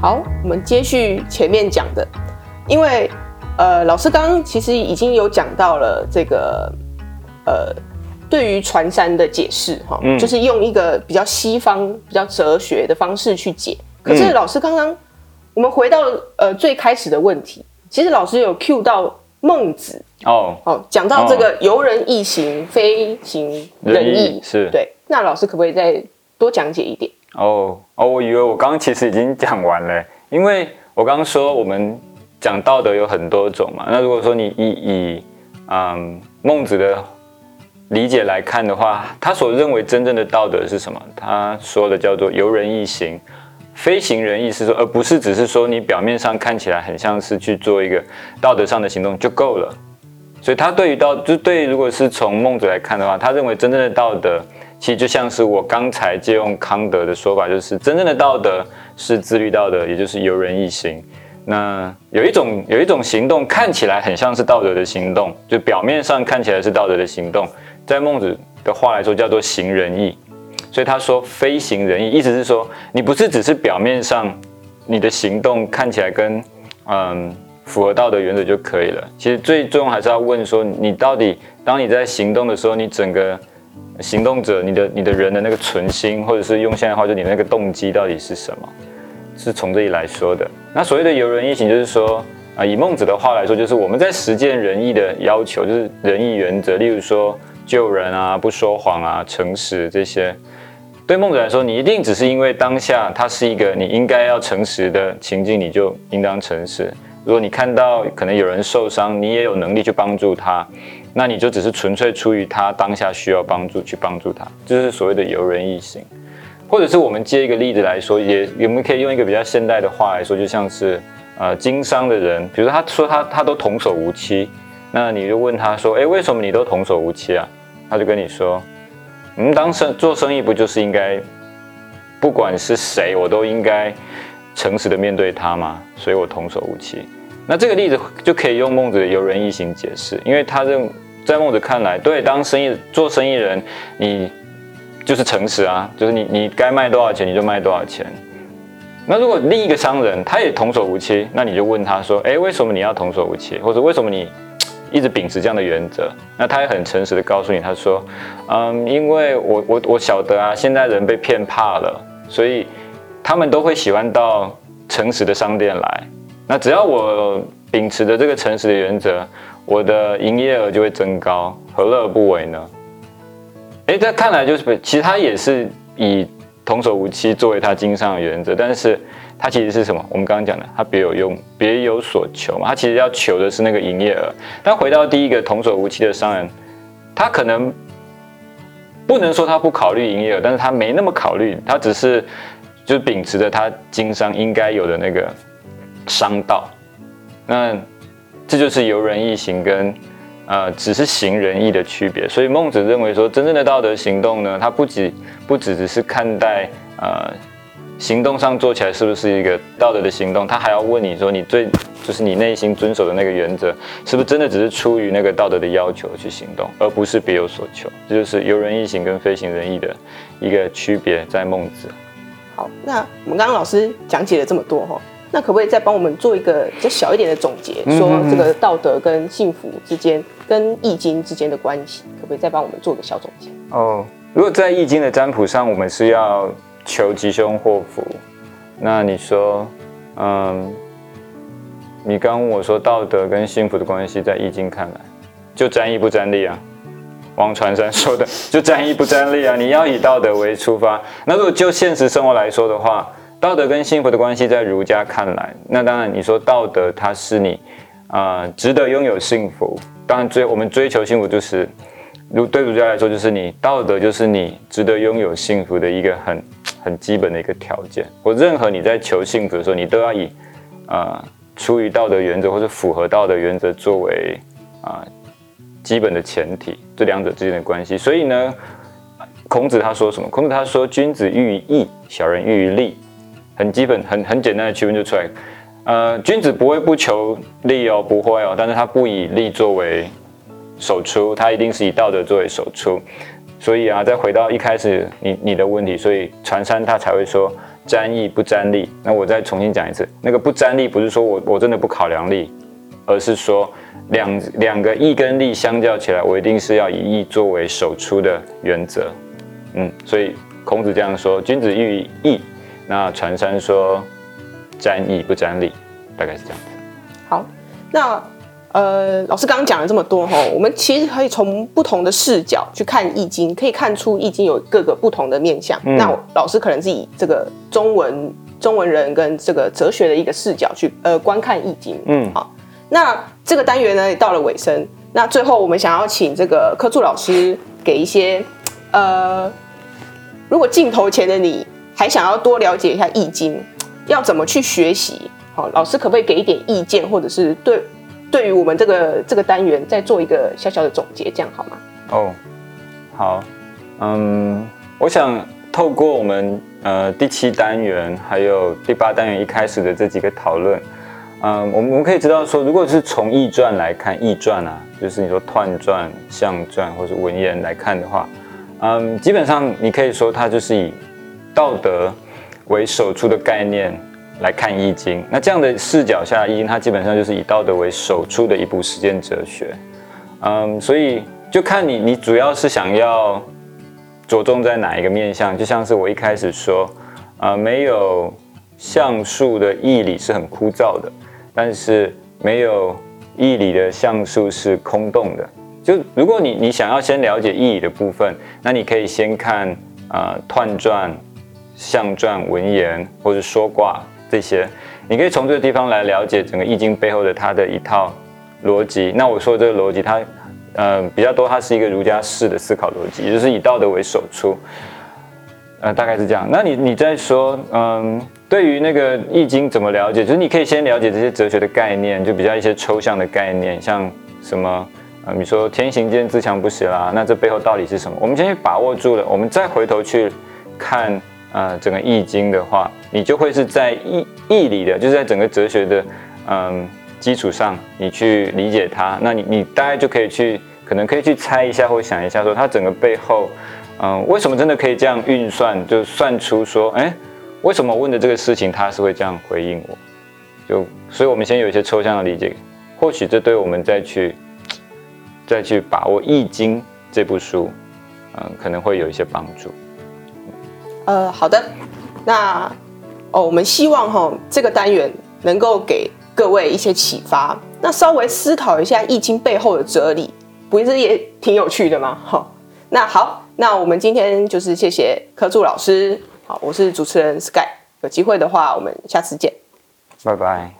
好，我们接续前面讲的，因为呃，老师刚刚其实已经有讲到了这个呃，对于船山的解释哈，就是用一个比较西方、比较哲学的方式去解。可是老师刚刚我们回到呃最开始的问题，其实老师有 cue 到孟子哦，哦，讲到这个游人易行，非行仁义，是对。那老师可不可以再多讲解一点？哦哦，我以为我刚刚其实已经讲完了，因为我刚刚说我们讲道德有很多种嘛。那如果说你以以嗯孟子的理解来看的话，他所认为真正的道德是什么？他说的叫做游人易行，非行仁义，是说而不是只是说你表面上看起来很像是去做一个道德上的行动就够了。所以他对于道，就对如果是从孟子来看的话，他认为真正的道德。其实就像是我刚才借用康德的说法，就是真正的道德是自律道德，也就是由人一行。那有一种有一种行动看起来很像是道德的行动，就表面上看起来是道德的行动，在孟子的话来说叫做行仁义。所以他说非行仁义，意思是说你不是只是表面上你的行动看起来跟嗯符合道德原则就可以了。其实最终还是要问说你到底当你在行动的时候，你整个。行动者，你的你的人的那个存心，或者是用现在话，就你那个动机到底是什么？是从这里来说的。那所谓的游人一行，就是说啊，以孟子的话来说，就是我们在实践仁义的要求，就是仁义原则，例如说救人啊、不说谎啊、诚实这些。对孟子来说，你一定只是因为当下它是一个你应该要诚实的情境，你就应当诚实。如果你看到可能有人受伤，你也有能力去帮助他。那你就只是纯粹出于他当下需要帮助去帮助他，就是所谓的游人异行，或者是我们接一个例子来说，也我们可以用一个比较现代的话来说，就像是呃经商的人，比如他说他他都童叟无欺，那你就问他说，哎，为什么你都童叟无欺啊？他就跟你说，嗯，当生做生意不就是应该不管是谁，我都应该诚实的面对他吗？所以我童叟无欺。那这个例子就可以用孟子的游人异行解释，因为他认在孟子看来，对当生意做生意人，你就是诚实啊，就是你你该卖多少钱你就卖多少钱。那如果另一个商人他也童叟无欺，那你就问他说，哎，为什么你要童叟无欺，或者为什么你一直秉持这样的原则？那他也很诚实的告诉你，他说，嗯，因为我我我晓得啊，现在人被骗怕了，所以他们都会喜欢到诚实的商店来。那只要我秉持着这个诚实的原则，我的营业额就会增高，何乐而不为呢？哎，这看来就是其实他也是以童叟无欺作为他经商的原则，但是他其实是什么？我们刚刚讲的，他别有用，别有所求嘛。他其实要求的是那个营业额。但回到第一个童叟无欺的商人，他可能不能说他不考虑营业额，但是他没那么考虑，他只是就秉持着他经商应该有的那个。商道，那这就是游人意行跟呃只是行仁义的区别。所以孟子认为说，真正的道德行动呢，它不只不只只是看待呃行动上做起来是不是一个道德的行动，他还要问你说，你最就是你内心遵守的那个原则，是不是真的只是出于那个道德的要求去行动，而不是别有所求。这就是游人意行跟非行仁义的一个区别，在孟子。好，那我们刚刚老师讲解了这么多哈。那可不可以再帮我们做一个比较小一点的总结，说这个道德跟幸福之间，跟易经之间的关系，可不可以再帮我们做个小总结？哦，如果在易经的占卜上，我们是要求吉凶祸福，那你说，嗯，你刚问我说道德跟幸福的关系，在易经看来，就占易不占利啊？王传山说的，就占易不占利啊？你要以道德为出发，那如果就现实生活来说的话。道德跟幸福的关系，在儒家看来，那当然你说道德它是你啊值得拥有幸福。当然追我们追求幸福，就是如对儒家来说，就是你道德就是你值得拥有幸福的一个很很基本的一个条件。或任何你在求幸福的时候，你都要以啊出于道德原则或者符合道德原则作为啊基本的前提，这两者之间的关系。所以呢，孔子他说什么？孔子他说：“君子喻于义，小人喻于利。”很基本、很很简单的区分就出来，呃，君子不会不求利哦，不会哦，但是他不以利作为首出，他一定是以道德作为首出。所以啊，再回到一开始你你的问题，所以传山他才会说沾义不沾利。那我再重新讲一次，那个不沾利不是说我我真的不考量利，而是说两两个义跟利相较起来，我一定是要以义作为首出的原则。嗯，所以孔子这样说：君子喻义。那传山说沾义不沾利，大概是这样子。好，那。呃，老师刚刚讲了这么多哈，我们其实可以从不同的视角去看《易经》，可以看出《易经》有各个不同的面向。那老师可能是以这个中文中文人跟这个哲学的一个视角去呃观看《易经》。嗯，好，那这个单元呢也到了尾声，那最后我们想要请这个科助老师给一些呃，如果镜头前的你还想要多了解一下《易经》，要怎么去学习？好，老师可不可以给一点意见，或者是对？对于我们这个这个单元，再做一个小小的总结，这样好吗？哦，好，嗯，我想透过我们呃第七单元还有第八单元一开始的这几个讨论，嗯，我们我们可以知道说，如果是从易传来看，易传啊，就是你说彖传、象传或者文言来看的话，嗯，基本上你可以说它就是以道德为首出的概念。来看《易经》，那这样的视角下，《易经》它基本上就是以道德为首出的一部实践哲学。嗯，所以就看你，你主要是想要着重在哪一个面向？就像是我一开始说，呃，没有象数的义理是很枯燥的，但是没有义理的象数是空洞的。就如果你你想要先了解意义的部分，那你可以先看呃彖传、象传、文言或者说卦。这些，你可以从这个地方来了解整个易经背后的它的一套逻辑。那我说这个逻辑，它，嗯，比较多，它是一个儒家式的思考逻辑，也就是以道德为首出，呃，大概是这样。那你你在说，嗯，对于那个易经怎么了解？就是你可以先了解这些哲学的概念，就比较一些抽象的概念，像什么，呃，你说天行健，自强不息啦，那这背后到底是什么？我们先去把握住了，我们再回头去看。呃，整个易经的话，你就会是在易易理的，就是在整个哲学的嗯基础上，你去理解它。那你你大概就可以去，可能可以去猜一下或想一下，说它整个背后，嗯，为什么真的可以这样运算，就算出说，哎，为什么问的这个事情，他是会这样回应我？就所以，我们先有一些抽象的理解，或许这对我们再去再去把握易经这部书，嗯，可能会有一些帮助。呃，好的，那哦，我们希望哈这个单元能够给各位一些启发，那稍微思考一下易经背后的哲理，不是也挺有趣的吗？哈，那好，那我们今天就是谢谢科助老师，好，我是主持人 Sky，有机会的话我们下次见，拜拜。